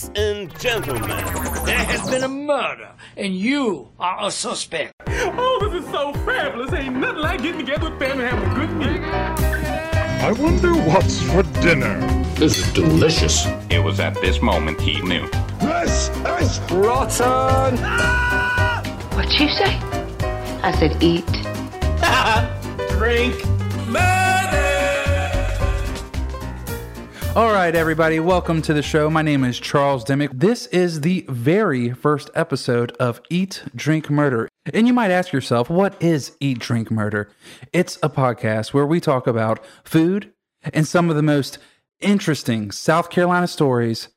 Ladies and gentlemen, There has been a murder, and you are a suspect. Oh, this is so fabulous. Ain't nothing like getting together with family and having a good meal. I wonder what's for dinner. This is delicious. It was at this moment he knew. This is rotten! What'd you say? I said eat. drink All right, everybody, welcome to the show. My name is Charles Demick. This is the very first episode of Eat, Drink, Murder. And you might ask yourself, what is Eat, Drink, Murder? It's a podcast where we talk about food and some of the most interesting South Carolina stories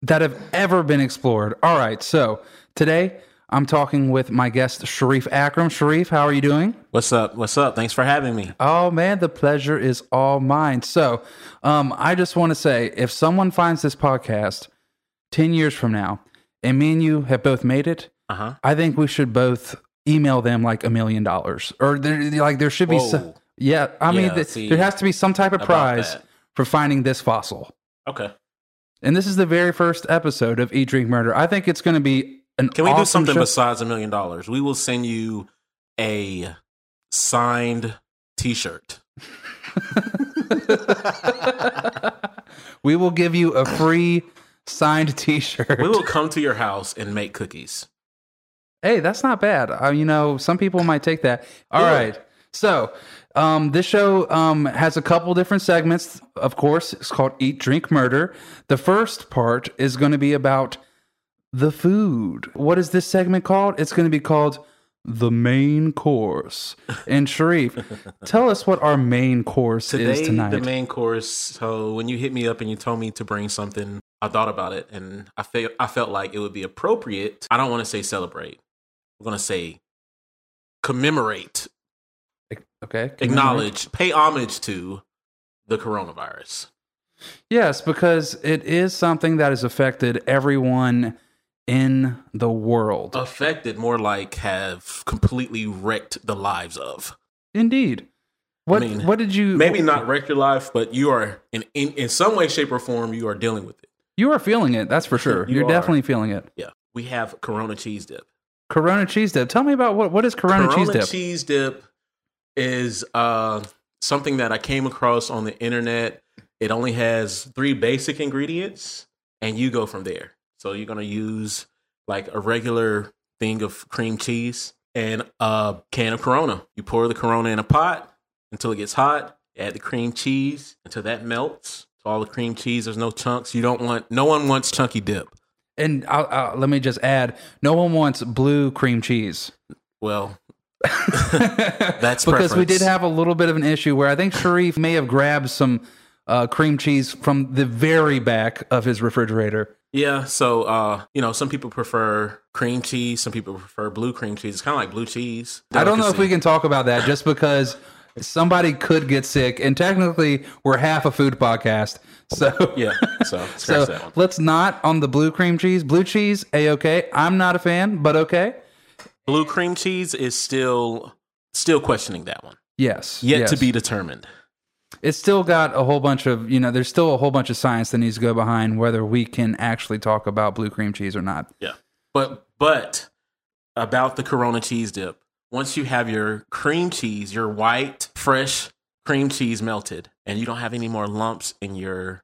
that have ever been explored. All right, so today I'm talking with my guest, Sharif Akram. Sharif, how are you doing? What's up? What's up? Thanks for having me. Oh man, the pleasure is all mine. So, um, I just want to say, if someone finds this podcast ten years from now, and me and you have both made it, Uh-huh. I think we should both email them like a million dollars, or there, like there should be. Some, yeah, I mean, Yeah, th- see, there has to be some type of prize that. for finding this fossil. Okay. And this is the very first episode of Eat, Drink, Murder. I think it's going to be an. Can we do something show. besides a million dollars? We will send you a signed T-shirt. we will give you a free signed T-shirt. We will come to your house and make cookies. Hey, that's not bad. Uh, you know, some people might take that. All Yeah. right. So, um, this show um, has a couple different segments. Of course, it's called Eat, Drink, Murder. The first part is going to be about the food. What is this segment called? It's going to be called the main course. And Sharif, tell us what our main course Today, is tonight. the main course. So when you hit me up and you told me to bring something, I thought about it and I felt I felt like it would be appropriate. I don't want to say celebrate. I'm going to say commemorate, okay. acknowledge, pay homage to the coronavirus. Yes, because it is something that has affected everyone in the world. affected more like have completely wrecked the lives of Indeed. What mean, what did you maybe not wreck your life but you are in, in in some way shape or form you are dealing with it You are feeling it, that's for sure. You You're are. definitely feeling it. yeah we have corona cheese dip Corona cheese dip. Tell me about what what is Corona, cheese dip? cheese dip is uh something that i came across on the internet it only has three basic ingredients and you go from there so you're going to use like a regular thing of cream cheese and a can of corona. You pour the corona in a pot until it gets hot add the cream cheese until that melts. So all the cream cheese there's no chunks. You don't want no one wants chunky dip. And I'll, I'll, let me just add, no one wants blue cream cheese. well that's because we did have a little bit of an issue where I think Sharif may have grabbed some uh, cream cheese from the very back of his refrigerator. Yeah, so uh, you know, some people prefer cream cheese, some people prefer blue cream cheese. It's kind of like blue cheese. I don't know if we can talk about that just because somebody could get sick, and technically we're half a food podcast. So Yeah, so so let's not on the blue cream cheese. Blue cheese, a okay. I'm not a fan, but okay. Blue cream cheese is still still questioning that one. Yes, Yet yes. to be determined. It's still got a whole bunch of you know. There's still a whole bunch of science that needs to go behind whether we can actually talk about blue cream cheese or not. Yeah. But but about the Corona cheese dip, once you have your cream cheese, your white fresh cream cheese melted, and you don't have any more lumps in your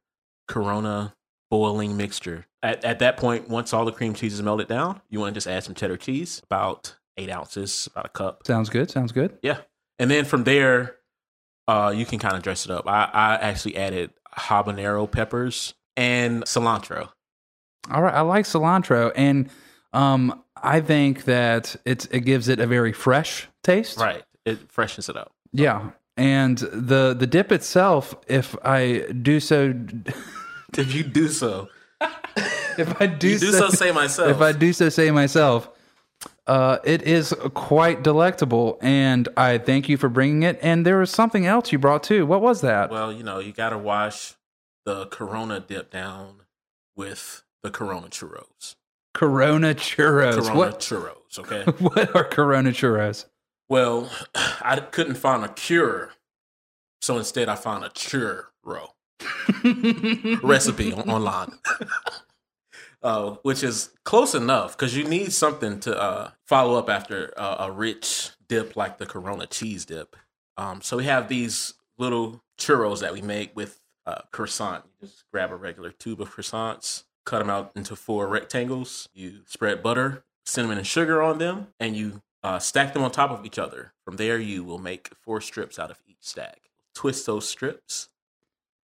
Corona boiling mixture. At, at that point, once all the cream cheese is melted down, you want to just add some cheddar cheese, about eight ounces, about a cup. Sounds good. Sounds good. Yeah. And then from there, uh, you can kind of dress it up. I, I actually added habanero peppers and cilantro. All right, I like cilantro, and um, I think that it's it gives it a very fresh taste. Right. It freshens it up. Yeah, and the the dip itself, if I do so, If you do so, if I do, do so say myself. if I do so say myself, uh, it is quite delectable, and I thank you for bringing it. And there was something else you brought too. What was that? Well, you know, you got to wash the Corona dip down with the Corona churros. Corona churros. Corona What churros, okay? what are Corona churros? well, I couldn't find a cure, so instead I found a churro recipe on- online. uh, which is close enough because you need something to uh, follow up after uh, a rich dip like the Corona cheese dip. Um, so we have these little churros that we make with uh, croissant. You just grab a regular tube of croissants, cut them out into four rectangles. You spread butter, cinnamon, and sugar on them, and you uh, stack them on top of each other. From there, you will make four strips out of each stack. Twist those strips.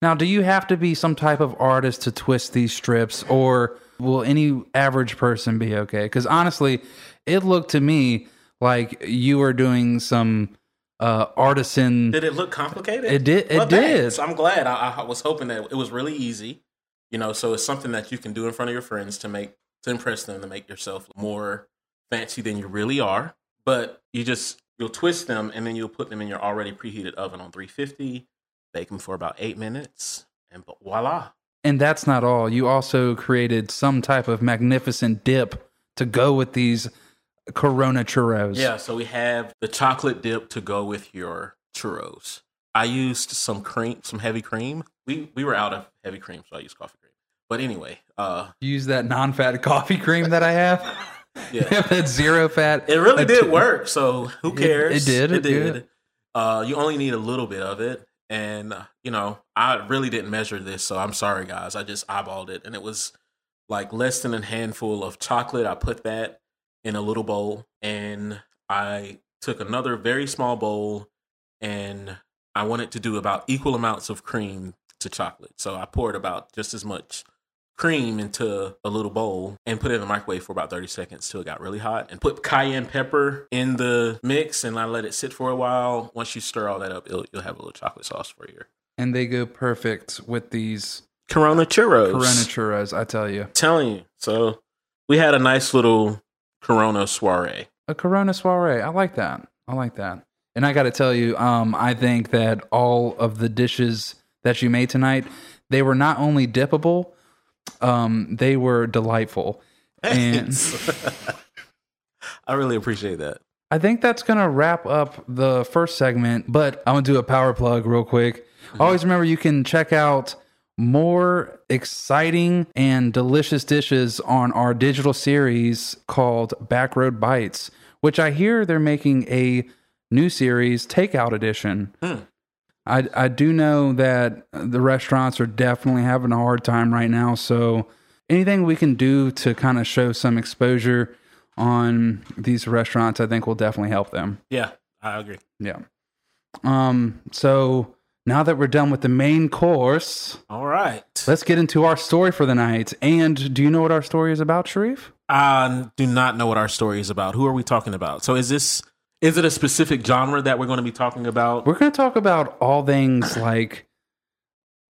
Now, do you have to be some type of artist to twist these strips, or will any average person be okay? Because honestly, it looked to me like you were doing some uh, artisan. Did it look complicated? It did- it Well, did. I'm glad. I, I was hoping that it was really easy. You know, so it's something that you can do in front of your friends to make to impress them to make yourself more fancy than you really are. But you just you'll twist them and then you'll put them in your already preheated oven on 350. Bake them for about eight minutes, and voila. And that's not all. You also created some type of magnificent dip to go with these Corona churros. Yeah, so we have the chocolate dip to go with your churros. I used some cream, some heavy cream. We we were out of heavy cream, so I used coffee cream. But anyway, uh, Use that non-fat coffee cream that I have. yeah, that zero fat. it really did work. So who It- cares? it did, It it did. did. Uh, you only need a little bit of it, and uh, you know, I really didn't measure this, so I'm sorry, guys. I just eyeballed it, and it was like less than a handful of chocolate. I put that in a little bowl, and I took another very small bowl, and I wanted to do about equal amounts of cream to chocolate. So I poured about just as much cream into a little bowl and put it in the microwave for about 30 seconds till it got really hot and put cayenne pepper in the mix and I let it sit for a while. Once you stir all that up, it'll, you'll have a little chocolate sauce for you. And they go perfect with these Corona churros. Corona churros, I tell you. telling you. So we had a nice little Corona soiree. A Corona soiree. I like that. I like that. And I got to tell you, um, I think that all of the dishes that you made tonight, they were not only dippable, um, they were delightful. And I really appreciate that. I think that's going to wrap up the first segment, but I'm going to do a power plug real quick. Always remember you can check out more exciting and delicious dishes on our digital series called Backroad Bites, which I hear they're making a new series, Takeout Edition. I, I do know that the restaurants are definitely having a hard time right now. So anything we can do to kind of show some exposure on these restaurants, I think will definitely help them. Yeah, I agree. Yeah. Um. So now that we're done with the main course, All right. let's get into our story for the night. And do you know what our story is about, Sharif? I do not know what our story is about. Who are we talking about? So is this is it a specific genre that we're going to be talking about? We're going to talk about all things like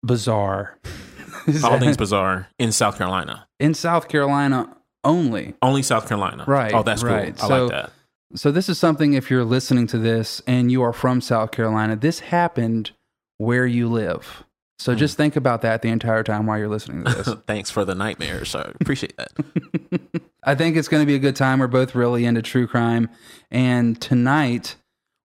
bizarre. All things bizarre in South Carolina. in South Carolina only. Only South Carolina. Right, Oh, that's right. cool. I So- like that. So this is something if you're listening to this and you are from South Carolina, this happened where you live. So hmm. just think about that the entire time while you're listening to this. Thanks for the nightmare, sir. Appreciate that. I think it's going to be a good time. We're both really into true crime. And tonight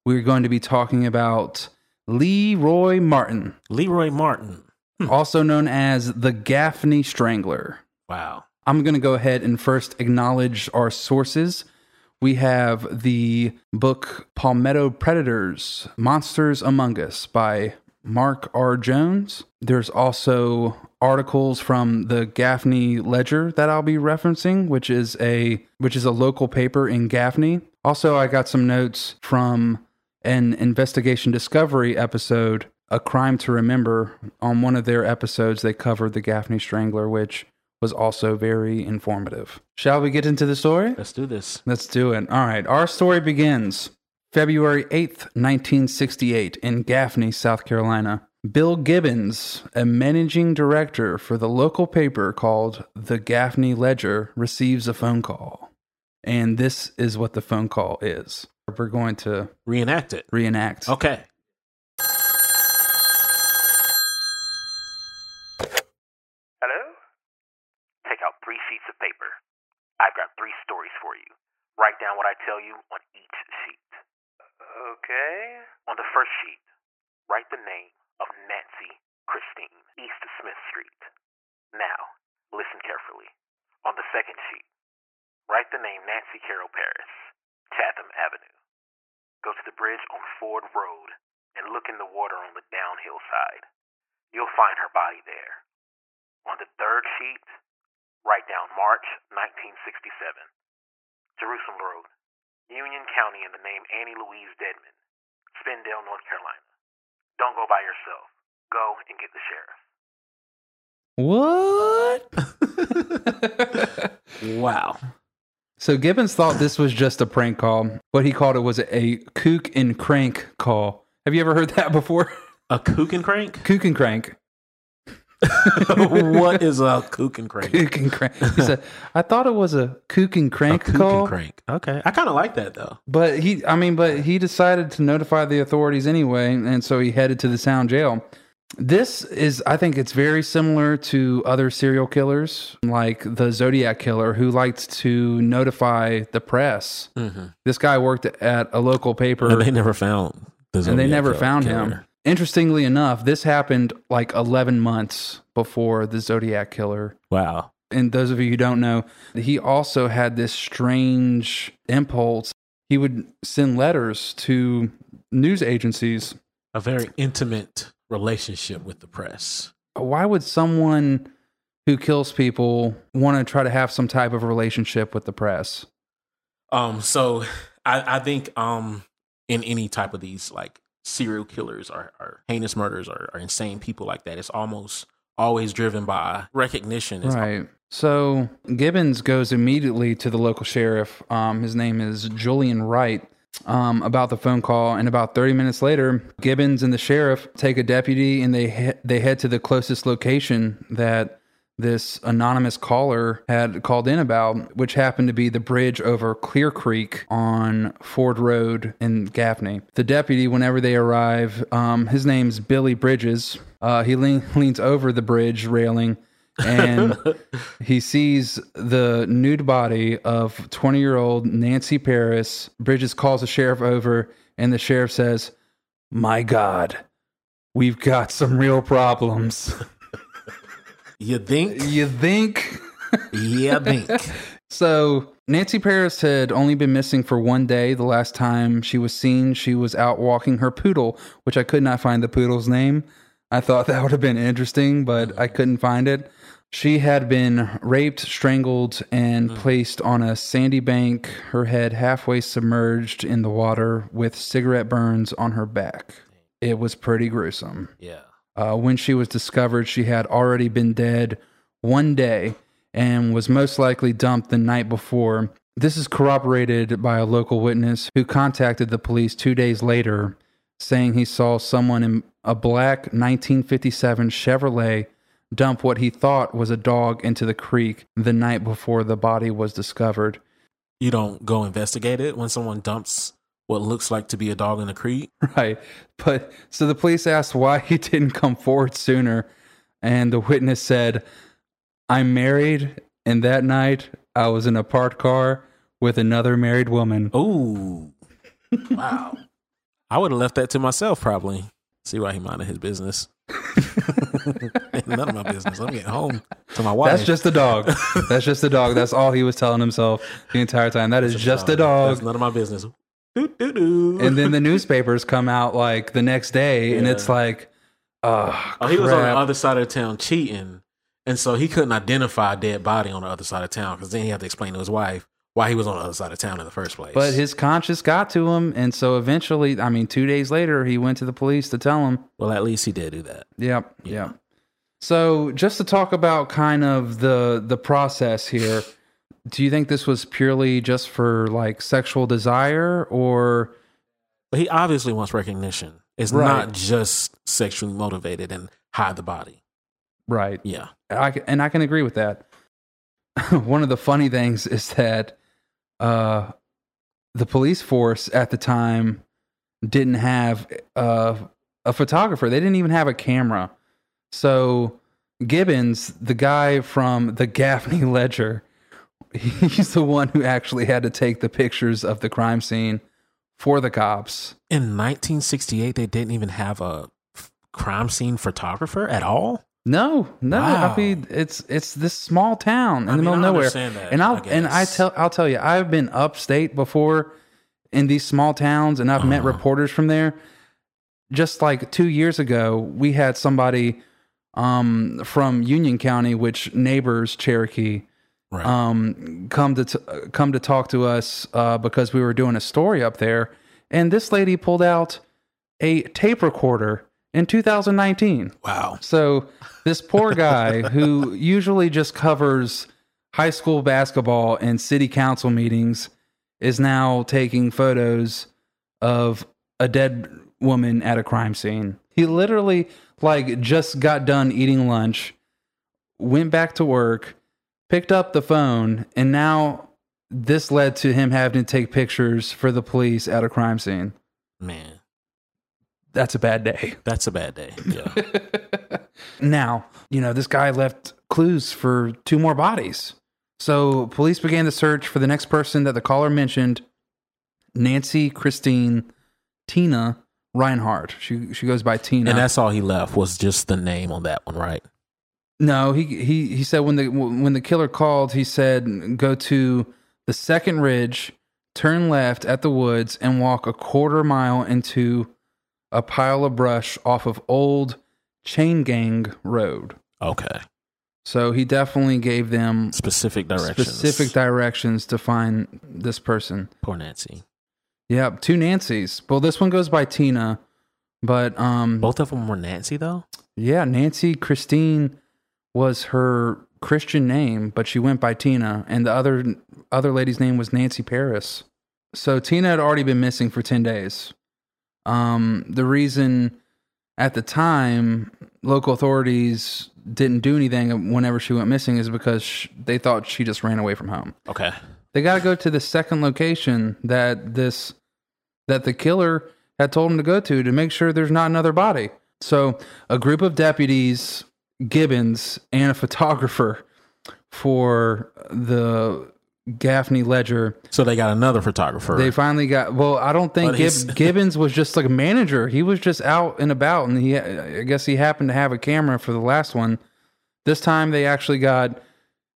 we're going to be talking about Lee Roy Martin, Lee Roy Martin. Hmm. also known as the Gaffney Strangler. Wow. I'm going to go ahead and first acknowledge our sources. We have the book Palmetto Predators Monsters Among Us by Mark R. Jones. There's also articles from the Gaffney Ledger that I'll be referencing, which is a which is a local paper in Gaffney. Also, I got some notes from an investigation discovery episode, A Crime to Remember. On one of their episodes, they covered the Gaffney Strangler, which was also very informative. Shall we get into the story? Let's do this. Let's do it. All right. Our story begins February 8th, 1968, in Gaffney, South Carolina. Bill Gibbons, a managing director for the local paper called the Gaffney Ledger, receives a phone call. And this is what the phone call is. We're going to Reenact it. reenact. Okay. Hello? Take out three sheets of paper. I've got three stories for you. Write down what I tell you on each sheet. Okay. On the first sheet, write the name of Nancy Christine, East Smith Street. Now, listen carefully. On On the second sheet, write the name Nancy Carroll Paris, Chatham Avenue. Go to the bridge on Ford Road and look in the water on the downhill side. You'll find her body there. On the third sheet, write down March 1967. Jerusalem Road, Union County, and the name Annie Louise Dedman, Spindale, North Carolina. Don't go by yourself. Go and get the sheriff. What? Wow. so Gibbons thought this was just a prank call. What he called it was a kook and crank call. Have you ever heard that before? A kook and crank? kook and crank. what is a kook and crank? Kook and crank. He said, I thought it was a kook and A crank kook call. and crank. Okay. I kind of like that though. But he, I mean, but he decided to notify the authorities anyway, and so he headed to the sound jail. This is, I think, it's very similar to other serial killers, like the Zodiac killer, who liked to notify the press. Mm-hmm. This guy worked at a local paper, And they never found the and they never kill- found killer. him. Interestingly enough, this happened like 11 months before the Zodiac killer Wow. and those of you who don't know, he also had this strange impulse. He would send letters to news agencies. A very intimate relationship with the press. Why would someone who kills people want to try to have some type of relationship with the press? Um, so I, I think um in any type of these like serial killers or, or heinous murders or, or insane people like that, it's almost always driven by recognition. It's Right. So Gibbons goes immediately to the local sheriff. Um, his name is Julian Wright. Um, about the phone call, and about 30 minutes later, Gibbons and the sheriff take a deputy and they he- they head to the closest location that this anonymous caller had called in about, which happened to be the bridge over Clear Creek on Ford Road in Gaffney. The deputy, whenever they arrive, um, his name's Billy Bridges. Uh, he lean, leans over the bridge railing and he sees the nude body of 20 year old Nancy Paris. Bridges calls the sheriff over, and the sheriff says, My God, we've got some real problems. You think? You think? yeah, think. So, Nancy Paris had only been missing for one day. The last time she was seen, she was out walking her poodle, which I could not find the poodle's name. I thought that would have been interesting, but I couldn't find it. She had been raped, strangled, and mm. placed on a sandy bank, her head halfway submerged in the water with cigarette burns on her back. It was pretty gruesome. Yeah. Uh, when she was discovered, she had already been dead one day and was most likely dumped the night before. This is corroborated by a local witness who contacted the police two days later, saying he saw someone in a black 1957 Chevrolet dump what he thought was a dog into the creek the night before the body was discovered. You don't go investigate it when someone dumps what looks like to be a dog in a creek. Right. But so the police asked why he didn't come forward sooner. And the witness said, I'm married. And that night I was in a parked car with another married woman. Oh, Wow. I would have left that to myself probably. See why he minded his business. None of my business. I'm getting home to my wife. That's just a dog. That's just a dog. That's all he was telling himself the entire time. That is just a That's dog. That's none of my business. And then the newspapers come out like the next day and it's like, oh, Oh, he was on the other side of town cheating, and so he couldn't identify a dead body on the other side of town because then he had to explain to his wife why he was on the other side of town in the first place. But his conscience got to him. And so eventually, I mean, two days later, he went to the police to tell him. well, at least he did do that. Yep. Yep. So just to talk about kind of the the process here, do you think this was purely just for like sexual desire or he obviously wants recognition. It's Right. not just sexually motivated and hide the body. right? Yeah. I, and I can agree with that. One of the funny things is that uh, the police force at the time didn't have uh, a photographer. They didn't even have a camera. So Gibbons, the guy from the Gaffney Ledger, he's the one who actually had to take the pictures of the crime scene for the cops. In 1968, they didn't even have a f- crime scene photographer at all. No, no. Wow. I mean, it's it's this small town in I the mean, middle of nowhere. that, and I'll I and I tell I'll tell you, I've been upstate before in these small towns, and I've met Uh-huh. reporters from there. Just like two years ago, we had somebody um, from Union County, which neighbors Cherokee, Right. um, come to t- come to talk to us uh, because we were doing a story up there, and this lady pulled out a tape recorder in 2019. wow. So this poor guy who usually just covers high school basketball and city council meetings is now taking photos of a dead woman at a crime scene. He literally like just got done eating lunch, went back to work, picked up the phone, and now this led to him having to take pictures for the police at a crime scene. Man, That's a bad day. that's a bad day. Yeah. Now, you know, this guy left clues for two more bodies. So police began the search for the next person that the caller mentioned, Nancy Christine Tina Reinhardt. She she goes by Tina. and that's all he left was just the name on that one, right? No, he he he said when the when the killer called, he said go to the second ridge, turn left at the woods, and walk a quarter mile into a pile of brush off of Old Chain Gang Road. Okay. So he definitely gave them Specific directions. specific directions to find this person. Poor Nancy. Yep, two Nancys. Well, this one goes by Tina, but um, Both of them were Nancy though. yeah, Nancy Christine was her Christian name, but she went by Tina, and the other other lady's name was Nancy Paris. So Tina had already been missing for ten days. Um, the reason at the time local authorities didn't do anything whenever she went missing is because sh- they thought she just ran away from home. Okay. They got to go to the second location that this that the killer had told them to go to to make sure there's not another body. So, a group of deputies, Gibbons, and a photographer for the Gaffney Ledger. So they got another photographer. They finally got. Well, I don't think Gib- Gibbons was just like a manager. He was just out and about, and he, I guess, he happened to have a camera for the last one. This time, they actually got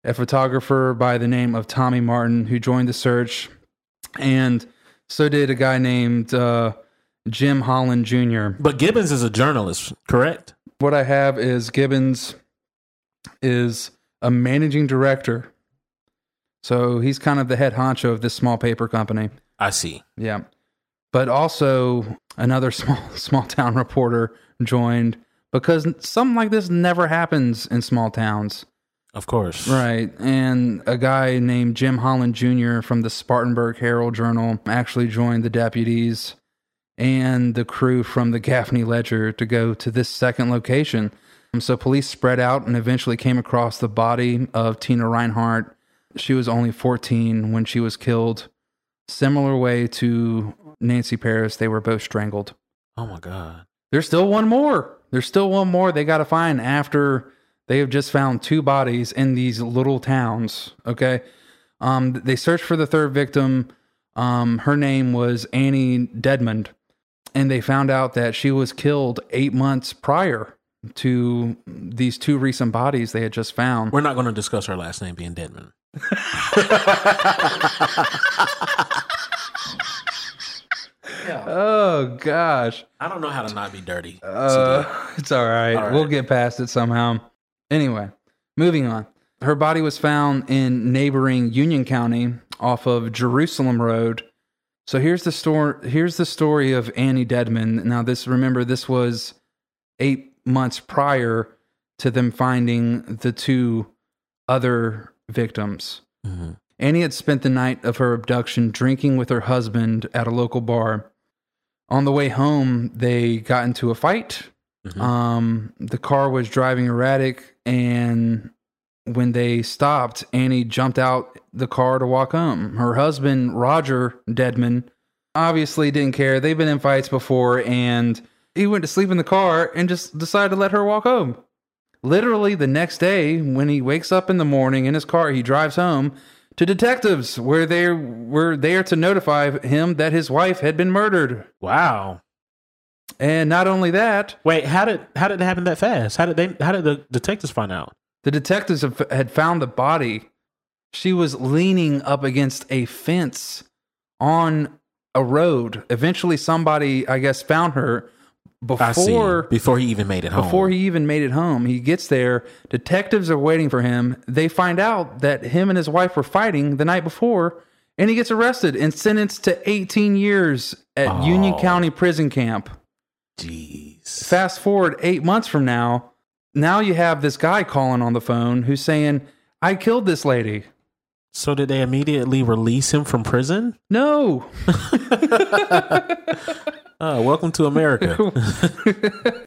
a photographer by the name of Tommy Martin who joined the search, and so did a guy named uh, Jim Holland Jr. but Gibbons is a journalist, correct? What I have is Gibbons is a managing director, so he's kind of the head honcho of this small paper company. I see. Yeah. But also another small small town reporter joined because something like this never happens in small towns. Of course. Right. And a guy named Jim Holland Jr. from the Spartanburg Herald Journal actually joined the deputies and the crew from the Gaffney Ledger to go to this second location. So police spread out and eventually came across the body of Tina Reinhardt. She was only 14 when she was killed. Similar way to Nancy Paris, they were both strangled. Oh my god. There's still one more. There's still one more they got to find after they have just found two bodies in these little towns. Okay. Um, they searched for the third victim. Um, her name was Annie Dedmond. And they found out that she was killed eight months prior to these two recent bodies they had just found. We're not going to discuss her last name being Deadman. Oh, gosh. I don't know how to not be dirty. Uh, it's all right. All right. We'll get past it somehow. Anyway, moving on. Her body was found in neighboring Union County off of Jerusalem Road. So here's the story. Here's the story of Annie Deadman. Now, this remember this was eight months prior to them finding the two other victims. Mhm. Annie had spent the night of her abduction drinking with her husband at a local bar. On the way home, they got into a fight. Mhm. Um, the car was driving erratic, and when they stopped, Annie jumped out the car to walk home. Her husband, Roger Deadman, obviously didn't care. They've been in fights before, and he went to sleep in the car and just decided to let her walk home. Literally, the next day, when he wakes up in the morning in his car, he drives home to detectives where they were there to notify him that his wife had been murdered. Wow. And not only that, Wait, how did how did it happen that fast? How did they how did the detectives find out? The detectives had found the body. She was leaning up against a fence on a road. Eventually, somebody, I guess, found her before Before he even made it home. before he even made it home. He gets there. Detectives are waiting for him. They find out that him and his wife were fighting the night before, and he gets arrested and sentenced to 18 years at Union Oh. County Prison Camp. Jeez. Fast forward eight months from now, now you have this guy calling on the phone who's saying, I killed this lady. So did they immediately release him from prison? No. Oh, welcome to America.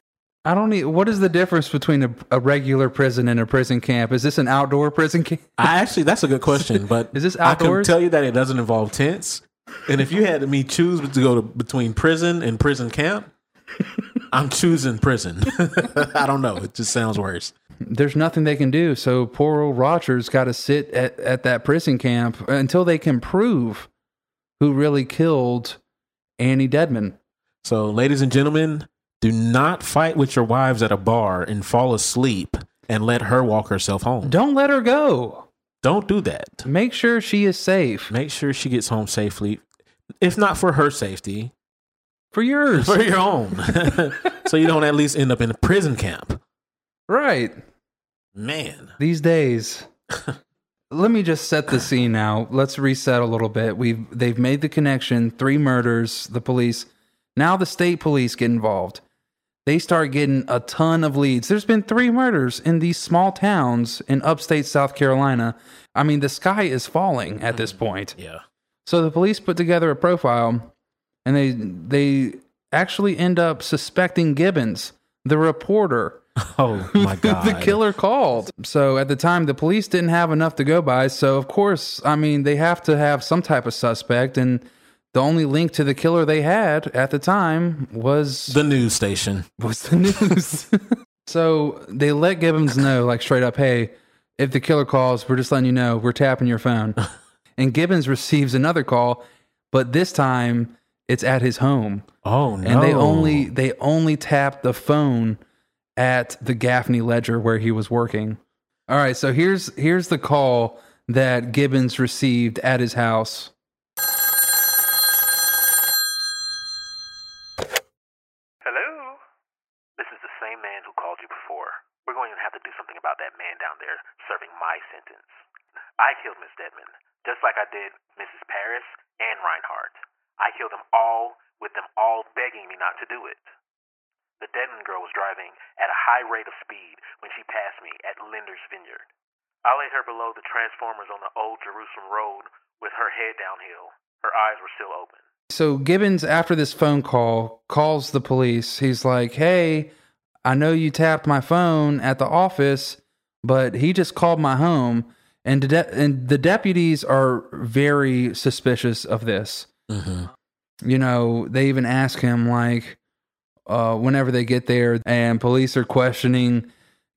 I don't need. What is the difference between a, a regular prison and a prison camp? Is this an outdoor prison camp? I actually that's a good question, but Is this outdoors? I can tell you that it doesn't involve tents. And if you had me choose to go to between prison and prison camp, I'm choosing prison. I don't know. It just sounds worse. There's nothing they can do. So poor old Rogers got to sit at, at that prison camp until they can prove who really killed Annie Deadman. So, ladies and gentlemen, do not fight with your wives at a bar and fall asleep and let her walk herself home. Don't let her go. Don't do that. Make sure she is safe Make sure she gets home safely. If not for her safety, for yours. for your own. so you don't at least end up in a prison camp. right. Man. These days. Let me just set the scene now. Let's reset a little bit. We've they've made the connection, three murders, the police. Now the state police get involved. They start getting a ton of leads. There's been three murders in these small towns in upstate South Carolina. I mean, the sky is falling at this mm-hmm. point. Yeah. So the police put together a profile and they they actually end up suspecting Gibbons, the reporter Oh my god. the killer called. So at the time, the police didn't have enough to go by. So of course, I mean, they have to have some type of suspect, and the only link to the killer they had at the time was The news station. was the news. so they let Gibbons know, like straight up, hey, if the killer calls, we're just letting you know we're tapping your phone. and Gibbons receives another call, but this time it's at his home Oh no. and they only they only tapped the phone at the Gaffney Ledger where he was working. All right, so here's here's the call that Gibbons received at his house. Hello? This is the same man who called you before. We're going to have to do something about that man down there serving my sentence. I killed Miss Deadman, just like I did Mrs. Paris and Reinhardt. I killed them all with them all begging me not to do it. The Deadman girl was driving at a high rate of speed when she passed me at Linder's Vineyard. I laid her below the transformers on the old Jerusalem road with her head downhill. Her eyes were still open. So Gibbons, after this phone call, calls the police. He's like, "Hey, I know you tapped my phone at the office, but he just called my home." And de- and the deputies are very suspicious of this. You know, they even ask him like, uh, whenever they get there, and police are questioning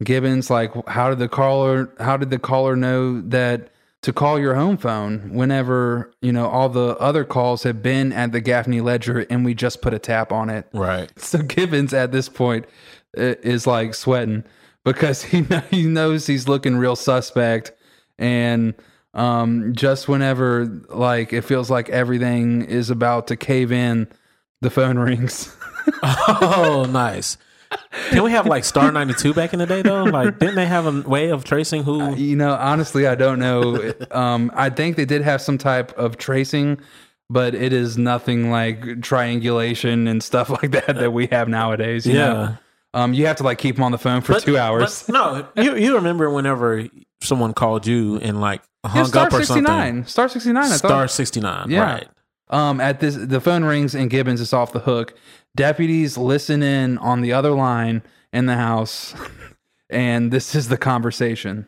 Gibbons, like, how did the caller, how did the caller know that to call your home phone whenever you know all the other calls have been at the Gaffney Ledger and we just put a tap on it? Right. So Gibbons at this point is like sweating because he he knows he's looking real suspect, and um, just whenever like it feels like everything is about to cave in, the phone rings. Oh, nice. Can we have like Star 92 back in the day though? Like didn't they have a way of tracing who you know, honestly, I don't know. um, I think they did have some type of tracing. But it is nothing like triangulation and stuff like that that we have nowadays. You Yeah. know? um, you have to like keep them on the phone for But- two hours. no, you you remember whenever someone called you and like Yeah, Star up or sixty nine, something. Star sixty nine. I Star thought. 69. Yeah. Right. Um, at this, the phone rings and Gibbons is off the hook. Deputies listen in on the other line in the house, and this is the conversation.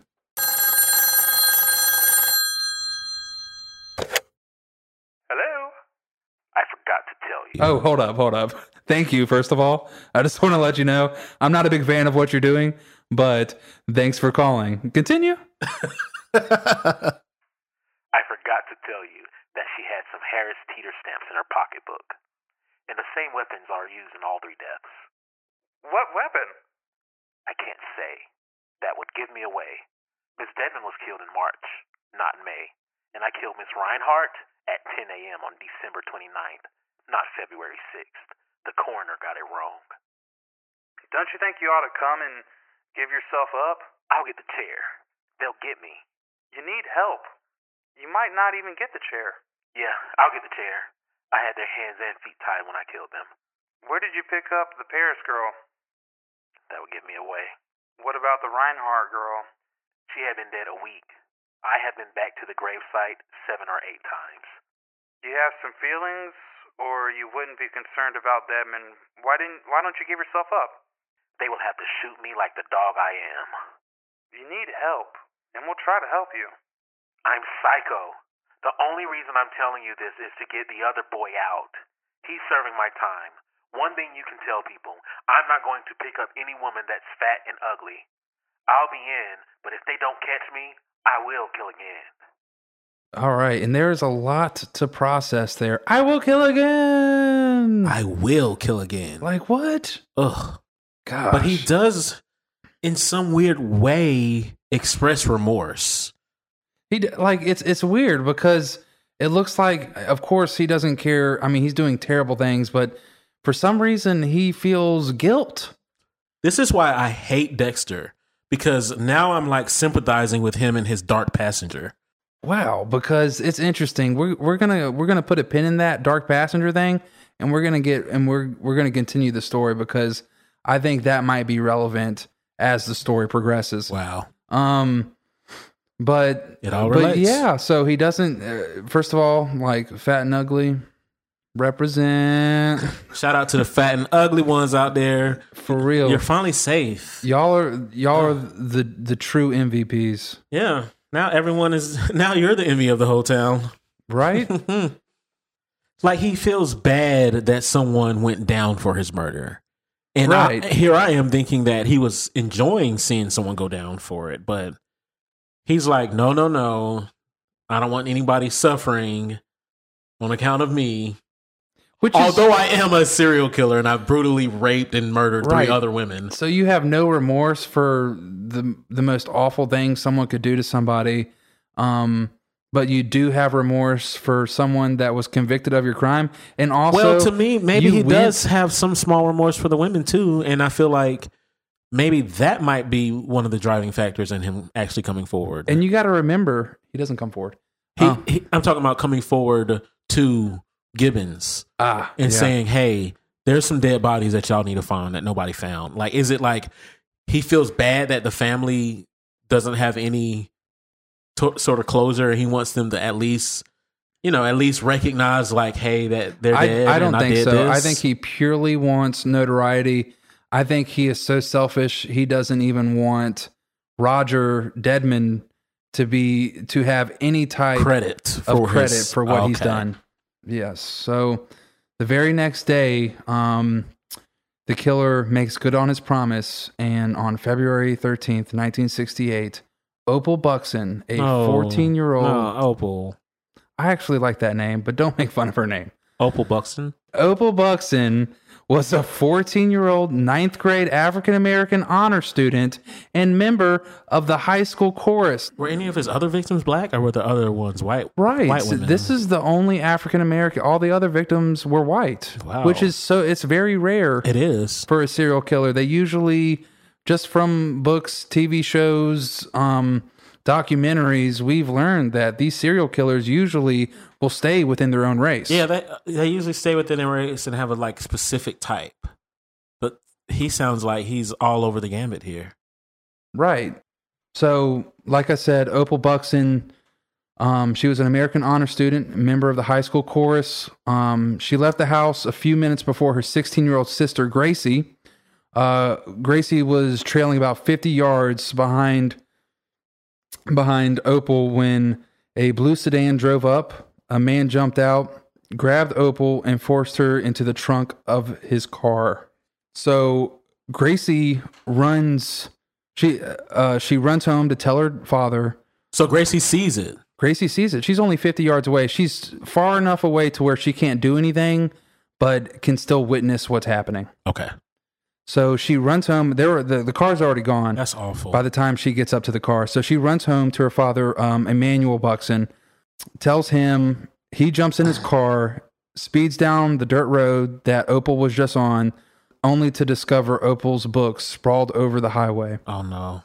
Hello? I forgot to tell you. Oh, hold up, hold up. Thank you, first of all. I just want to let you know I'm not a big fan of what you're doing, but thanks for calling. Continue. I forgot to tell you that she had some Harris Teeter stamps in her pocketbook. and the same weapons are used in all three deaths. What weapon? I can't say. That would give me away. Miss Dedman was killed in March, not in May, and I killed Miss Reinhardt at 10 a.m. on December 29th, not February 6th. The coroner got it wrong. Don't you think you ought to come and give yourself up? I'll get the chair. They'll get me. You need help. You might not even get the chair. Yeah, I'll get the chair. I had their hands and feet tied when I killed them. Where did you pick up the Paris girl? That would give me away. What about the Reinhardt girl? She had been dead a week. I had been back to the gravesite seven or eight times. Do you have some feelings, or you wouldn't be concerned about them? And why didn't? Why don't you give yourself up? They will have to shoot me like the dog I am. You need help, and we'll try to help you. I'm psycho. The only reason I'm telling you this is to get the other boy out. He's serving my time. One thing you can tell people I'm not going to pick up any woman that's fat and ugly. I'll be in, but if they don't catch me, I will kill again. All right, and there's a lot to process there. I will kill again. I will kill again. like what? Ugh. God. But he does, in some weird way, express remorse. He like it's it's weird because it looks like, of course, he doesn't care. I mean, he's doing terrible things, but for some reason, he feels guilt. This is why I hate Dexter because now I'm like sympathizing with him and his dark passenger. Wow, because it's interesting. We're we're gonna we're gonna put a pin in that dark passenger thing, and we're gonna get and we're we're gonna continue the story because I think that might be relevant as the story progresses. Wow. Um, but It all but yeah. So he doesn't. Uh, first of all, like fat and ugly, represent Shout out to the fat and ugly ones out there. for real. You're finally safe. y'all are y'all are the the true MVPs, Yeah. Now everyone is now you're the envy of the whole town. right? Like he feels bad that someone went down for his murder. And Right. I, here I am thinking that he was enjoying seeing someone go down for it, but he's like, no, no, no. I don't want anybody suffering on account of me. Which is, Although I am a serial killer and I've brutally raped and murdered Right. three other women. So you have no remorse for the the most awful thing someone could do to somebody, um, but you do have remorse for someone that was convicted of your crime, and also well, to me, maybe he went- does have some small remorse for the women too, and I feel like maybe that might be one of the driving factors in him actually coming forward. And you got to remember, he doesn't come forward. he, Oh. he, I'm talking about coming forward to Gibbons Ah, and yeah. saying, "Hey, there's some dead bodies that y'all need to find that nobody found." Like, is it like he feels bad that the family doesn't have any to- sort of closure, and he wants them to at least, you know, at least recognize, like, "Hey, that they're dead." I, I don't think did so. this? I think he purely wants notoriety. I think he is so selfish. He doesn't even want Roger Deadman to be to have any type credit for of credit his- for what he's done. Yes. So the very next day, um, the killer makes good on his promise, and on February thirteenth, nineteen sixty-eight, Opal Buxton, a Oh, fourteen-year-old. oh, Opal. I actually like that name, but don't make fun of her name. Opal Buxton. Opal Buxton was a 14 year old ninth grade African American honor student and member of the high school chorus. Were any of his other victims black, or were the other ones white? Right. White women. This is the only African American. All the other victims were white, Wow. which is so, it's very rare It is. for a serial killer. They usually, just from books, TV shows, um, documentaries, we've learned that these serial killers usually will stay within their own race. Yeah, they they usually stay within their race and have a like specific type. But he sounds like he's all over the gambit here. Right. So, like I said, Opal Buxton, um, she was an American honor student, member of the high school chorus. Um, she left the house a few minutes before her 16 year old sister, Gracie. Uh, Gracie was trailing about 50 yards behind behind Opal when a blue sedan drove up. A man jumped out, grabbed Opal, and forced her into the trunk of his car. So Gracie runs. She uh, she runs home to tell her father. So Gracie sees it. Gracie sees it. She's only 50 yards away. She's far enough away to where she can't do anything, but can still witness what's happening. Okay. So she runs home. There were the, the car's already gone. That's awful. by the time she gets up to the car. So she runs home to her father, um, Emmanuel Buxton, tells him he jumps in his car, speeds down the dirt road that Opal was just on, only to discover Opal's books sprawled over the highway. oh no.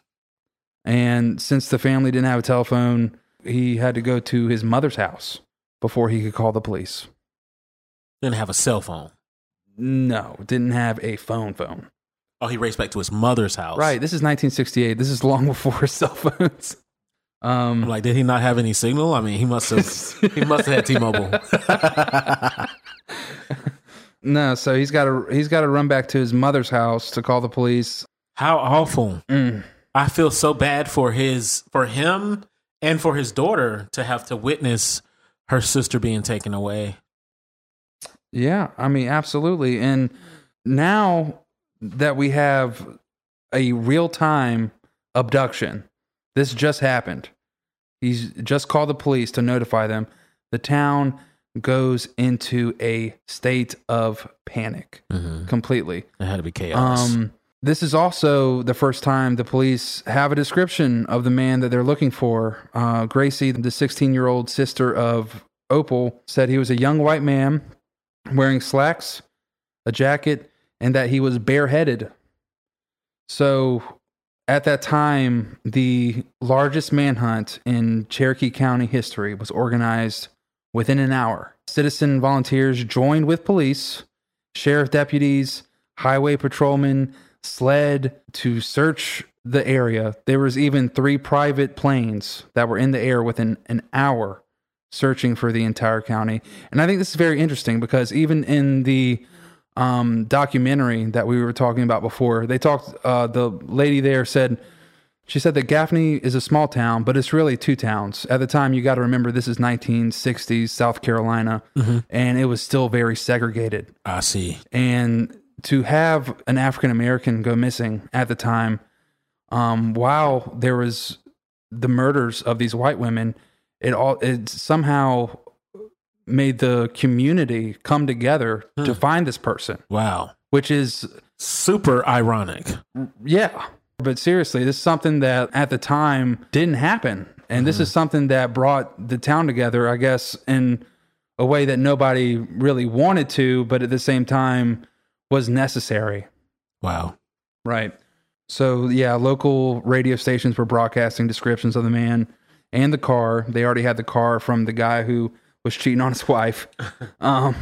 And since the family didn't have a telephone, he had to go to his mother's house before he could call the police. Didn't have a cell phone. No, didn't have a phone phone. Oh, he raced back to his mother's house. Right. This is 1968. This is long before cell phones. Um, I'm like, did he not have any signal? I mean, he must have. he must have had T-Mobile. No, so he's got to he's got to run back to his mother's house to call the police. How awful! Mm. I feel so bad for his, for him, and for his daughter to have to witness her sister being taken away. Yeah, I mean absolutely. And now that we have a real time abduction, this just happened. He's just called the police to notify them. The town goes into a state of panic completely. It had to be chaos. Um, this is also the first time the police have a description of the man that they're looking for. Uh, Gracie, the 16 year old sister of Opal, said he was a young white man wearing slacks, a jacket, and that he was bareheaded. So at that time, the largest manhunt in Cherokee County history was organized within an hour. Citizen volunteers joined with police, sheriff deputies, highway patrolmen, SLED to search the area. There was even three private planes that were in the air within an hour searching for the entire county. And I think this is very interesting because even in the um, documentary that we were talking about before, they talked. Uh, the lady there said she said that Gaffney is a small town, but it's really two towns. At the time, you got to remember this is 1960s South Carolina, and it was still very segregated. I see. And to have an African American go missing at the time, um, while there was the murders of these white women, it all it somehow made the community come together to find this person, Wow. which is Super ironic. yeah. But seriously, this is something that at the time didn't happen. And this mm-hmm. is something that brought the town together, I guess, in a way that nobody really wanted to, but at the same time was necessary. Wow. Right. So, yeah, local radio stations were broadcasting descriptions of the man and the car. They already had the car from the guy who was cheating on his wife. Um,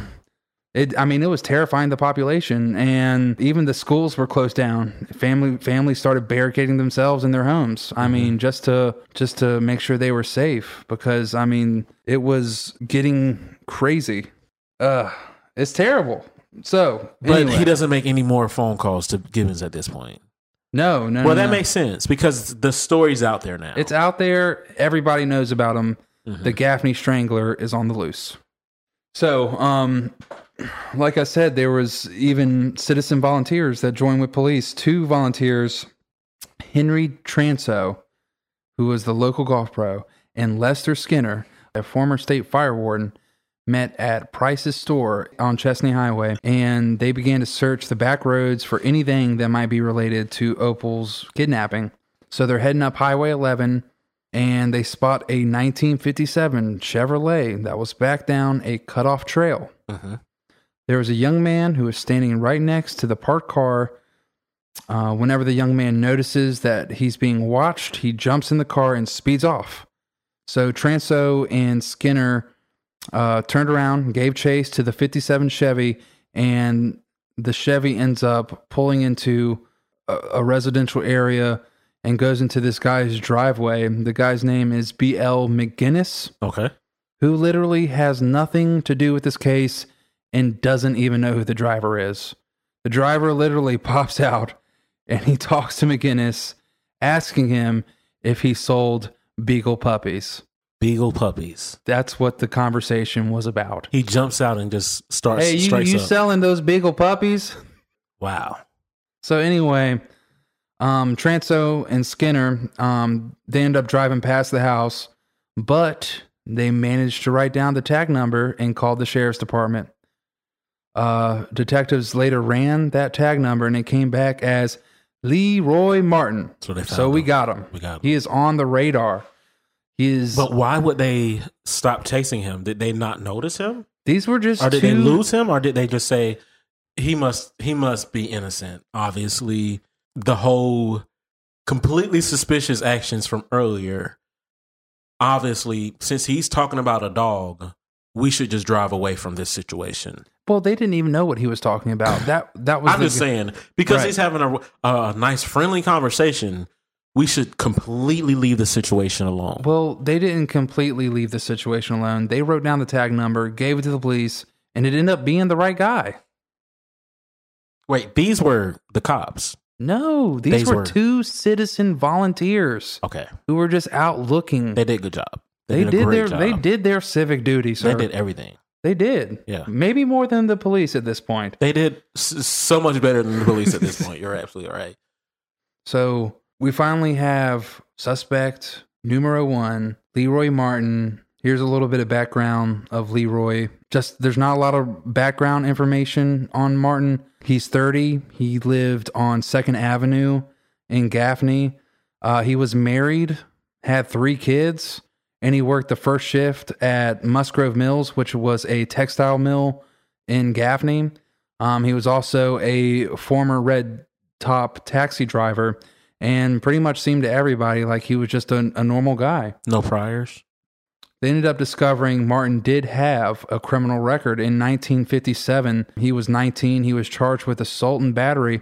it, I mean, it was terrifying the population, and even the schools were closed down. Family families started barricading themselves in their homes. I mean, just to just to make sure they were safe, because I mean, it was getting crazy. Uh, it's terrible. So, But anyway. he doesn't make any more phone calls to Gibbons at this point. no, no. Well, no, that no. makes sense because the story's out there now. It's out there. Everybody knows about him. Mm-hmm. The Gaffney Strangler is on the loose. So, um, like I said, there was even citizen volunteers that joined with police. Two volunteers, Henry Transo, who was the local golf pro, and Lester Skinner, a former state fire warden, met at Price's store on Chesnee Highway, and they began to search the back roads for anything that might be related to Opal's kidnapping. So they're heading up Highway 11 and they spot a 1957 Chevrolet that was back down a cutoff trail. There was a young man who was standing right next to the parked car. Uh, whenever the young man notices that he's being watched, he jumps in the car and speeds off. So Transo and Skinner uh, turned around, gave chase to the 57 Chevy, and the Chevy ends up pulling into a, a residential area and goes into this guy's driveway. The guy's name is B.L. McGinnis, okay. who literally has nothing to do with this case and doesn't even know who the driver is. The driver literally pops out and he talks to McGinnis, asking him if he sold beagle puppies. Beagle puppies. That's what the conversation was about. He jumps out and just starts. Hey, you, you up. selling those beagle puppies? wow. So anyway, um, Transo and Skinner, um, they end up driving past the house, but they managed to write down the tag number and called the sheriff's department. Uh, detectives later ran that tag number and it came back as Lee Roy Martin. So they So we got him. We got him. He is on the radar. He is. But why would they stop chasing him? Did they not notice him, these were just or did two. they lose him, or did they just say he must he must be innocent? Obviously, the whole completely suspicious actions from earlier. Obviously, since he's talking about a dog, we should just drive away from this situation. Well, they didn't even know what he was talking about. That that was. I'm just saying because Right. he's having a, a nice friendly conversation. We should completely leave the situation alone. Well, they didn't completely leave the situation alone. They wrote down the tag number, gave it to the police, and it ended up being the right guy. Wait, these were the cops. No, these These were, were- two citizen volunteers Okay, who were just out looking. they did a good job. They, a did great their job. they did their civic duty, sir. They did everything. They did. Yeah. Maybe more than the police at this point. They did so much better than the police at this point. You're absolutely right. So we finally have suspect numero one, Lee Roy Martin. Here's a little bit of background of Lee Roy. Just there's not a lot of background information on Martin. He's 30. He lived on Second Avenue in Gaffney. Uh, he was married, had three kids, and he worked the first shift at Musgrove Mills, which was a textile mill in Gaffney. Um, he was also a former red top taxi driver and pretty much seemed to everybody like he was just a, a normal guy. No priors. They ended up discovering Martin did have a criminal record in 1957. He was 19. He was charged with assault and battery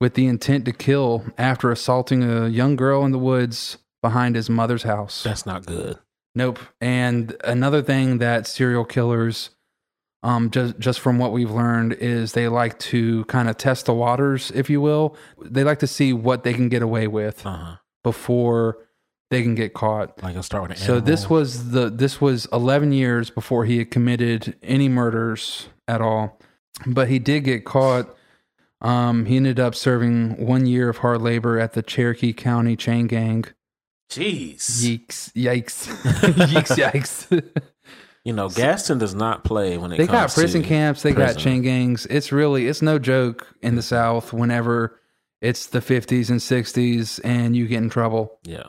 with the intent to kill after assaulting a young girl in the woods behind his mother's house. That's not good. Nope. And another thing that serial killers, um, just just from what we've learned, is they like to kind of test the waters, if you will. They like to see what they can get away with Uh huh. before they can get caught. Like I'll start with an So this was the this was 11 years before he had committed any murders at all, but he did get caught. Um, he ended up serving one year of hard labor at the Cherokee County Chain Gang. Jeez. Yikes! Yikes! yikes! Yikes! You know, Gaston does not play when it they comes got prison camps. They got prison. chain gangs. It's really it's no joke in the South. Whenever it's the 50s and 60s, and you get in trouble. Yeah.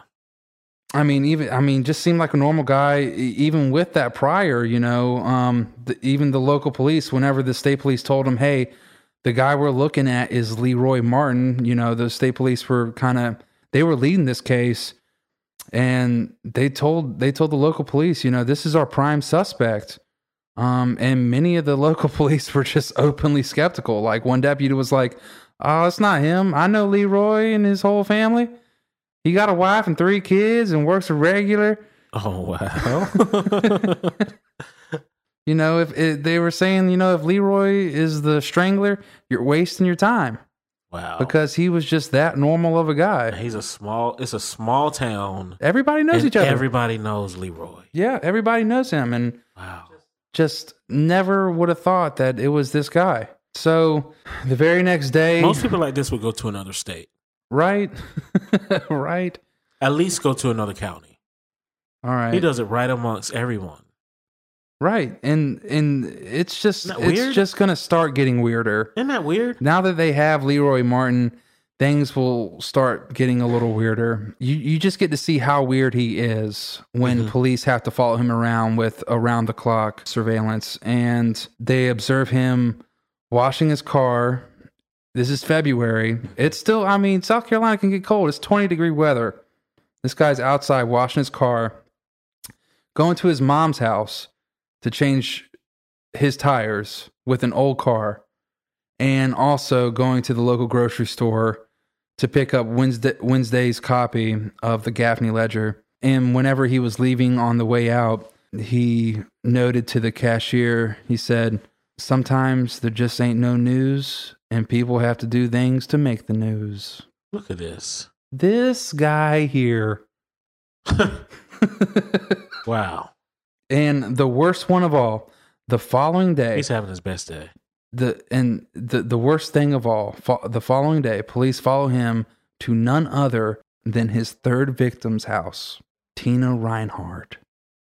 I mean, even I mean, just seemed like a normal guy. Even with that prior, you know, um, the, even the local police, whenever the state police told him, "Hey, the guy we're looking at is Lee Roy Martin," you know, the state police were kind of they were leading this case, and they told they told the local police, you know, this is our prime suspect. Um, and many of the local police were just openly skeptical. Like one deputy was like, "Oh, it's not him. I know Lee Roy and his whole family." He got a wife and three kids and works a regular. Oh wow. You know, if it, they were saying, you know, if Lee Roy is the strangler, you're wasting your time wow. because he was just that normal of a guy. he's a small. It's a small town. Everybody knows each other. Everybody knows Lee Roy. yeah, everybody knows him, and Wow. just never would have thought that it was this guy. So the very next day, Most people like this would go to another state. Right, right, At least go to another county. all right, He does it right amongst everyone. right, and and it's just it's weird? just gonna start getting weirder. Isn't that weird? now that they have Lee Roy Martin, things will start getting a little weirder. You you just get to see how weird he is when mm-hmm. police have to follow him around with around the clock surveillance and they observe him washing his car. This is February. It's still I mean, South Carolina can get cold. It's 20 degree weather. This guy's outside washing his car, going to his mom's house to change his tires with an old car and also going to the local grocery store to pick up Wednesday, Wednesday's copy of the Gaffney Ledger. And whenever he was leaving on the way out, he noted to the cashier, he said, Sometimes there just ain't no news, and people have to do things to make the news. Look at this. This guy here. Wow. and the worst one of all, the following day, He's having his best day. the and the the worst thing of all fo- the following day police follow him to none other than his third victim's house tina reinhardt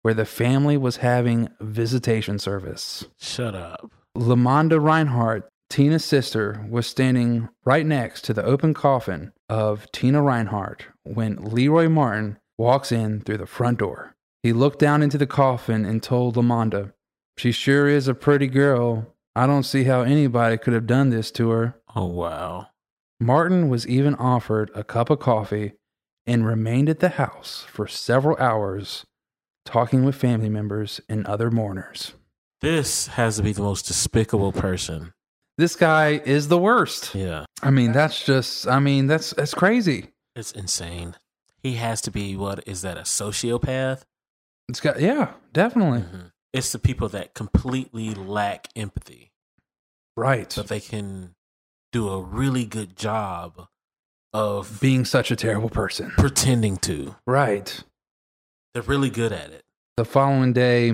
where the family was having visitation service Shut up. Lamonda Reinhardt, Tina's sister, was standing right next to the open coffin of Tina Reinhardt when Leroy Martin walks in through the front door. He looked down into the coffin and told Lamonda, She sure is a pretty girl. I don't see how anybody could have done this to her. Oh wow. Martin was even offered a cup of coffee and remained at the house for several hours talking with family members and other mourners. This has to be the most despicable person. This guy is the worst. Yeah. I mean, that's just I mean, that's that's crazy. It's insane. He has to be what is that a sociopath? It's got yeah, definitely. Mhm. It's the people that completely lack empathy, Right. but they can do a really good job of Being such a terrible person. pretending to. Right. They're really good at it. The following day,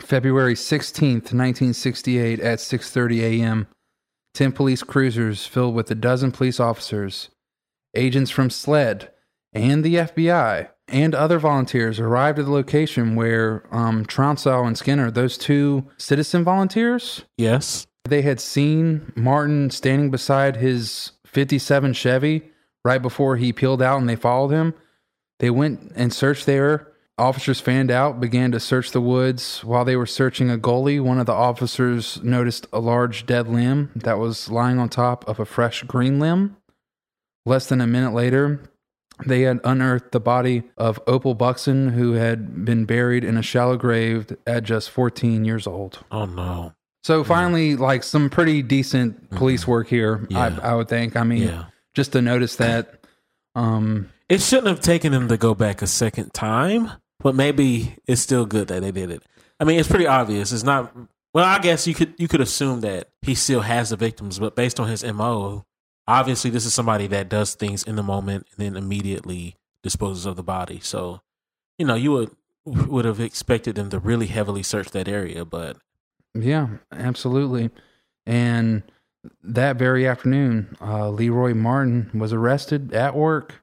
February 16th, 1968 at 6:30 a.m., 10 police cruisers filled with a dozen police officers, agents from SLED, and the FBI and other volunteers arrived at the location where um, Trounsell and Skinner, those two citizen volunteers, Yes. they had seen Martin standing beside his 57 Chevy right before he peeled out and they followed him. They went and searched there. Officers fanned out, began to search the woods. While they were searching a gully, one of the officers noticed a large dead limb that was lying on top of a fresh green limb. Less than a minute later, they had unearthed the body of Opal Buxton, who had been buried in a shallow grave at just 14 years old. Oh no. So finally, like some pretty decent police work here, Mm-hmm. Yeah. I, I would think. I mean, Yeah. just to notice that. Um, It shouldn't have taken them to go back a second time, but maybe it's still good that they did it. I mean, it's pretty obvious. It's not. Well, I guess you could you could assume that he still has the victims, but based on his mo, obviously this is somebody that does things in the moment and then immediately disposes of the body. So, you know, you would would have expected them to really heavily search that area, but yeah, absolutely. And that very afternoon, uh, Lee Roy Martin was arrested at work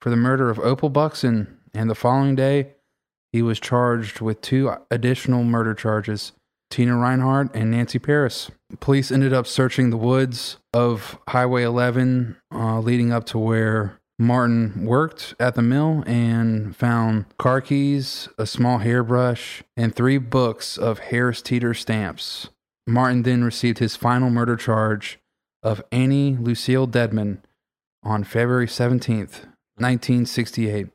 for the murder of Opal Buxton. And the following day, he was charged with two additional murder charges Tina Reinhardt and Nancy Paris. Police ended up searching the woods of Highway 11 uh, leading up to where Martin worked at the mill and found car keys, a small hairbrush, and three books of Harris Teeter stamps. Martin then received his final murder charge of Annie Lucille Dedmond on February 17th, 1968.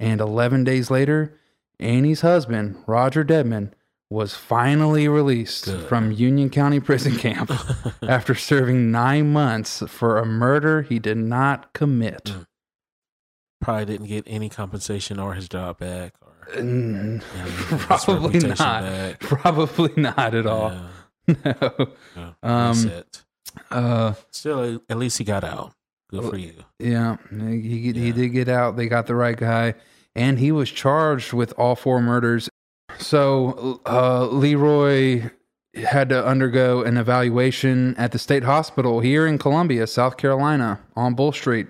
And 11 days later, Annie's husband, Roger Dedmond, was finally released Good. from Union County Prison Camp after serving nine months for a murder he did not commit. Mm. probably didn't get any compensation or his job back. Or Mm, of his Probably not. back. Probably not at all. Yeah, No. yeah, Um. Uh, Still, at least he got out. Good for you. yeah, he he Yeah. did get out. They got the right guy, and he was charged with all four murders. So uh, Lee Roy had to undergo an evaluation at the state hospital here in Columbia, South Carolina, on Bull Street.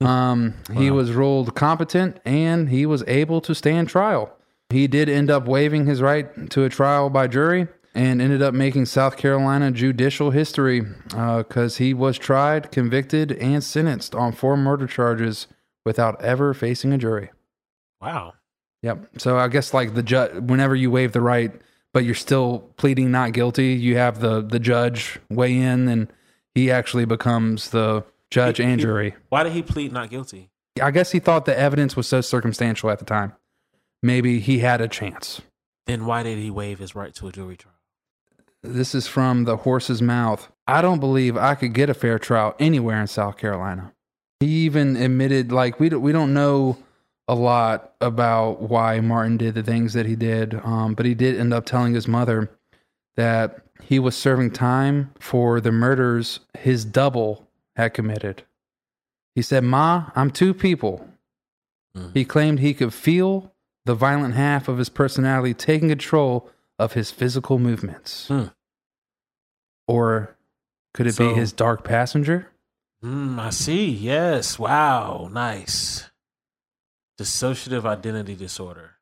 Um, He was ruled competent, and he was able to stand trial. He did end up waiving his right to a trial by jury and ended up making South Carolina judicial history because he was tried, convicted, and sentenced on four murder charges without ever facing a jury. Wow. Yep. So I guess like the judge, whenever you waive the right, but you're still pleading not guilty, you have the the judge weigh in, and he actually becomes the judge and jury. Why did he plead not guilty? I guess he thought the evidence was so circumstantial at the time. Maybe he had a chance. Then why did he waive his right to a jury trial? This is from the horse's mouth. I don't believe I could get a fair trial anywhere in South Carolina. He even admitted, like we don't, we don't know a lot about why Martin did the things that he did, um, but he did end up telling his mother that he was serving time for the murders his double had committed. He said, "Ma, I'm two people." Mhm. He claimed he could feel the violent half of his personality taking control of his physical movements. Hmm. Or could it So- be his dark passenger? Hmm, I see. Yes. Wow. Nice. Dissociative identity disorder.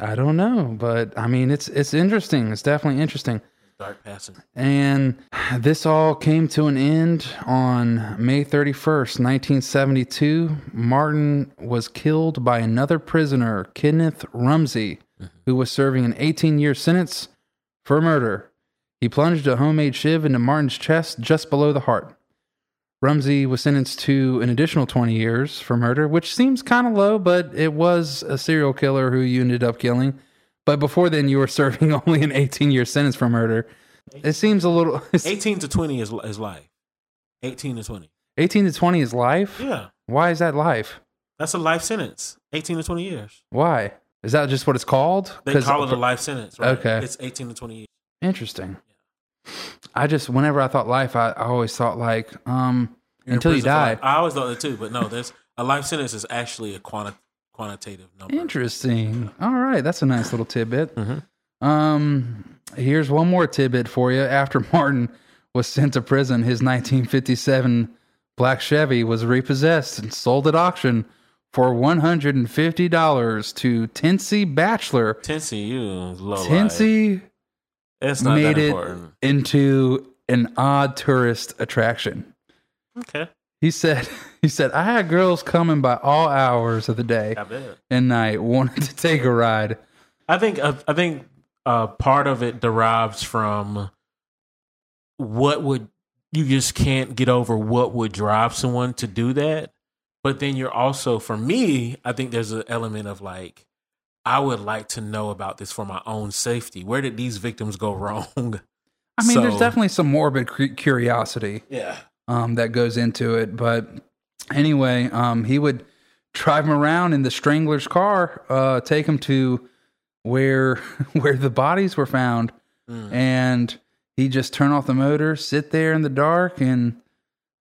I don't know, but I mean it's it's interesting. It's definitely interesting. Dark Passenger. And this all came to an end on May 31st, 1972. Martin was killed by another prisoner, Kenneth Rumsey, mm-hmm. who was serving an 18 year sentence for murder. He plunged a homemade shiv into Martin's chest just below the heart. Rumsey was sentenced to an additional 20 years for murder, which seems kind of low, but it was a serial killer who you ended up killing. But before then, you were serving only an 18 year sentence for murder. It seems a little. 18 to 20 is, is life. 18 to 20. 18 to 20 is life? Yeah. Why is that life? That's a life sentence. 18 to 20 years. Why? Is that just what it's called? They call it a life sentence, right? Okay. It's 18 to 20 years. Interesting. I just, whenever I thought life, I, I always thought like, um, until you die. I always thought that too, but no, there's a life sentence is actually a quanti- quantitative number. Interesting. All right, that's a nice little tidbit. Mm-hmm. Um, here's one more tidbit for you. After Martin was sent to prison, his 1957 black Chevy was repossessed and sold at auction for $150 to Tennessee Bachelor. Tennessee, you low. Tennessee It's not made that it important. into an odd tourist attraction. Okay. He said, "He said I had girls coming by all hours of the day and night, wanted to take a ride. I think uh, I think uh, part of it derives from what would you just can't get over what would drive someone to do that. But then you're also, for me, I think there's an element of like, I would like to know about this for my own safety. Where did these victims go wrong? I mean, there's definitely some morbid curiosity Yeah. um, that goes into it. But anyway, um, he would drive him around in the strangler's car, uh, take him to where where the bodies were found, Mm. and he just turn off the motor, sit there in the dark, and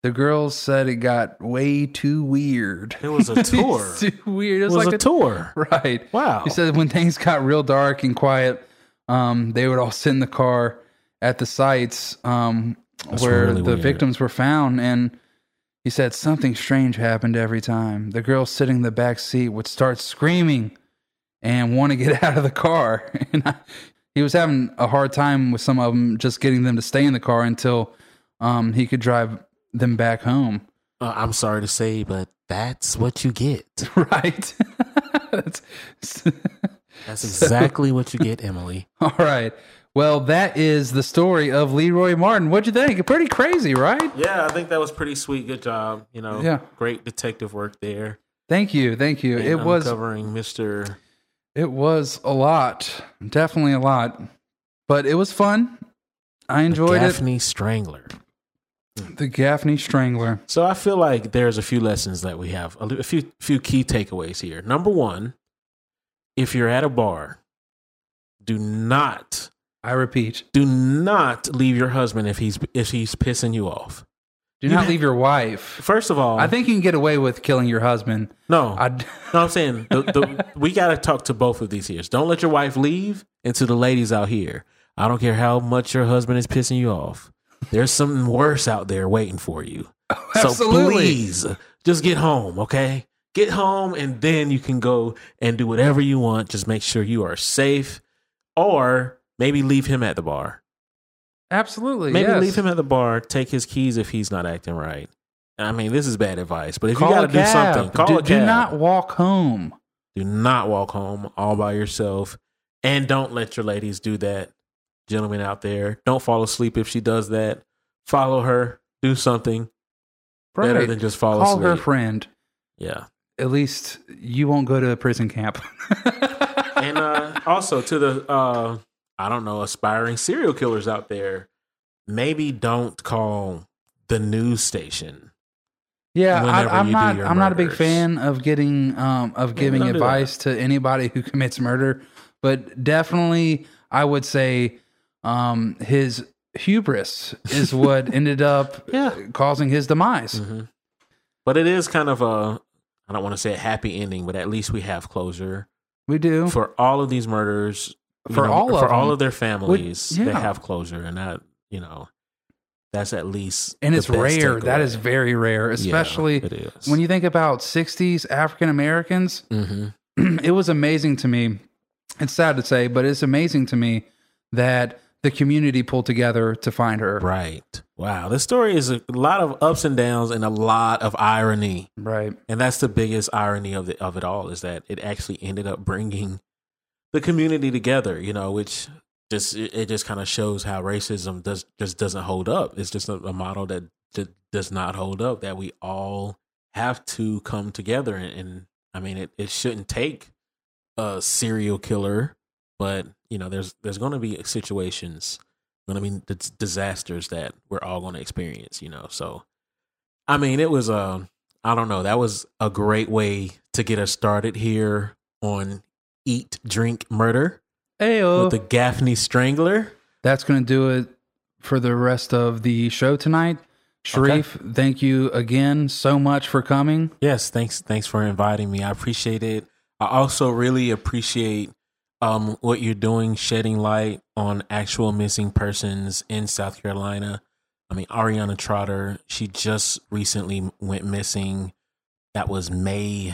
the girls said it got way too weird. It was a tour. Too weird. It It was, was like a tour. Right. Wow. He said when things got real dark and quiet, um, they would all sit in the car at the sites um, where really the weird. victims were found. And he said something strange happened every time. The girl sitting in the back seat would start screaming and want to get out of the car. And I, he was having a hard time with some of them just getting them to stay in the car until um, he could drive them back home. Uh, I'm sorry to say, but that's what you get. Right. That's- That's exactly what you get, Emily. All right. Well, that is the story of Lee Roy Martin. What'd you think? Pretty crazy, right? Yeah, I think that was pretty sweet. Good job. You know, Yeah. great detective work there. Thank you. Thank you. in It was covering Mr. it was a lot. Definitely a lot. But it was fun. I enjoyed Gaffney Strangler. The Gaffney Strangler. So I feel like there's a few lessons that we have, a few few key takeaways here. Number one, if you're at a bar, do not I repeat. do not leave your husband if he's if he's pissing you off. Do You not leave your wife. First of all, I think you can get away with killing your husband. no, I No, I'm saying the, the, we got to talk to both of these here. Don't let your wife leave. And to the ladies out here, I don't care how much your husband is pissing you off. There's something worse out there waiting for you. Oh, so absolutely. please, just get home, okay? Get home, and then you can go and do whatever you want. Just make sure you are safe, or maybe leave him at the bar. Absolutely. Maybe yes. leave him at the bar. Take his keys if he's not acting right. I mean, this is bad advice, but if Call you got to do something, call do, a do not walk home. Do not walk home all by yourself. And don't let your ladies do that. Gentlemen out there, don't fall asleep if she does that. Follow her. Do something better than just fall Call asleep. her friend. yeah. At least you won't go to a prison camp. And uh, also to the, uh, I don't know, aspiring serial killers out there, maybe don't call the news station. Yeah, I, I'm not. I'm not a big fan of getting um, of giving don't advice to anybody who commits murder, but definitely I would say um, his hubris is what ended up Yeah. causing his demise. hmm But it is kind of a, I don't want to say a happy ending, but at least we have closure. We do. for all of these murders For all of for all them. of their families they yeah. have closure and that you know that's at least and it's rare. That is very rare, Yeah, especially is. when you think about 60s African Americans. Mhm. it was amazing to me. It's sad to say, but it's amazing to me that the community pulled together to find her. Right. Wow. This story is a lot of ups and downs and a lot of irony. Right. And that's the biggest irony of it, of it all is that it actually ended up bringing the community together, you know, which just it, it just kind of shows how racism does just doesn't hold up. It's just a, a model that, that does not hold up that we all have to come together and, and I mean it, it shouldn't take a serial killer, but you know there's there's going to be situations, going to be d- disasters that we're all going to experience, you know. So I mean it was a I don't know, that was a great way to get us started here on Eat Drink Murder Ayo. with the Gaffney Strangler. That's going to do it for the rest of the show tonight. Sharif, thank you again so much for coming. Yes, thanks thanks for inviting me. I appreciate it. I also really appreciate um what you're doing shedding light on actual missing persons in South Carolina. I mean, Ariana Trotter, she just recently went missing. That was May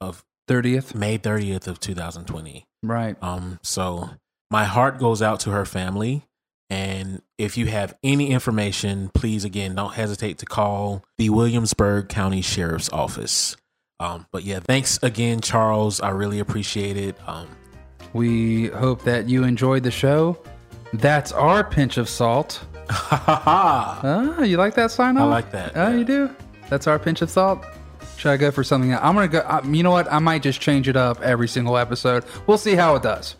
of 30th. May 30th of 2020. Right. Um so my heart goes out to her family and if you have any information, please again don't hesitate to call the Williamsburg County Sheriff's Office. Um, but yeah, thanks again, Charles. I really appreciate it. Um, We hope that you enjoyed the show. That's our pinch of salt. Ah, you like that sign off? I like that, Oh, yeah. you do? That's our pinch of salt? Should I go for something else? I'm going to go. Uh, you know what? I might just change it up every single episode. We'll see how it does.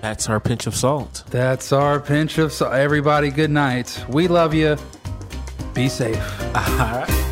that's our pinch of salt. That's our pinch of salt. Everybody, good night. We love you. Be safe. All right.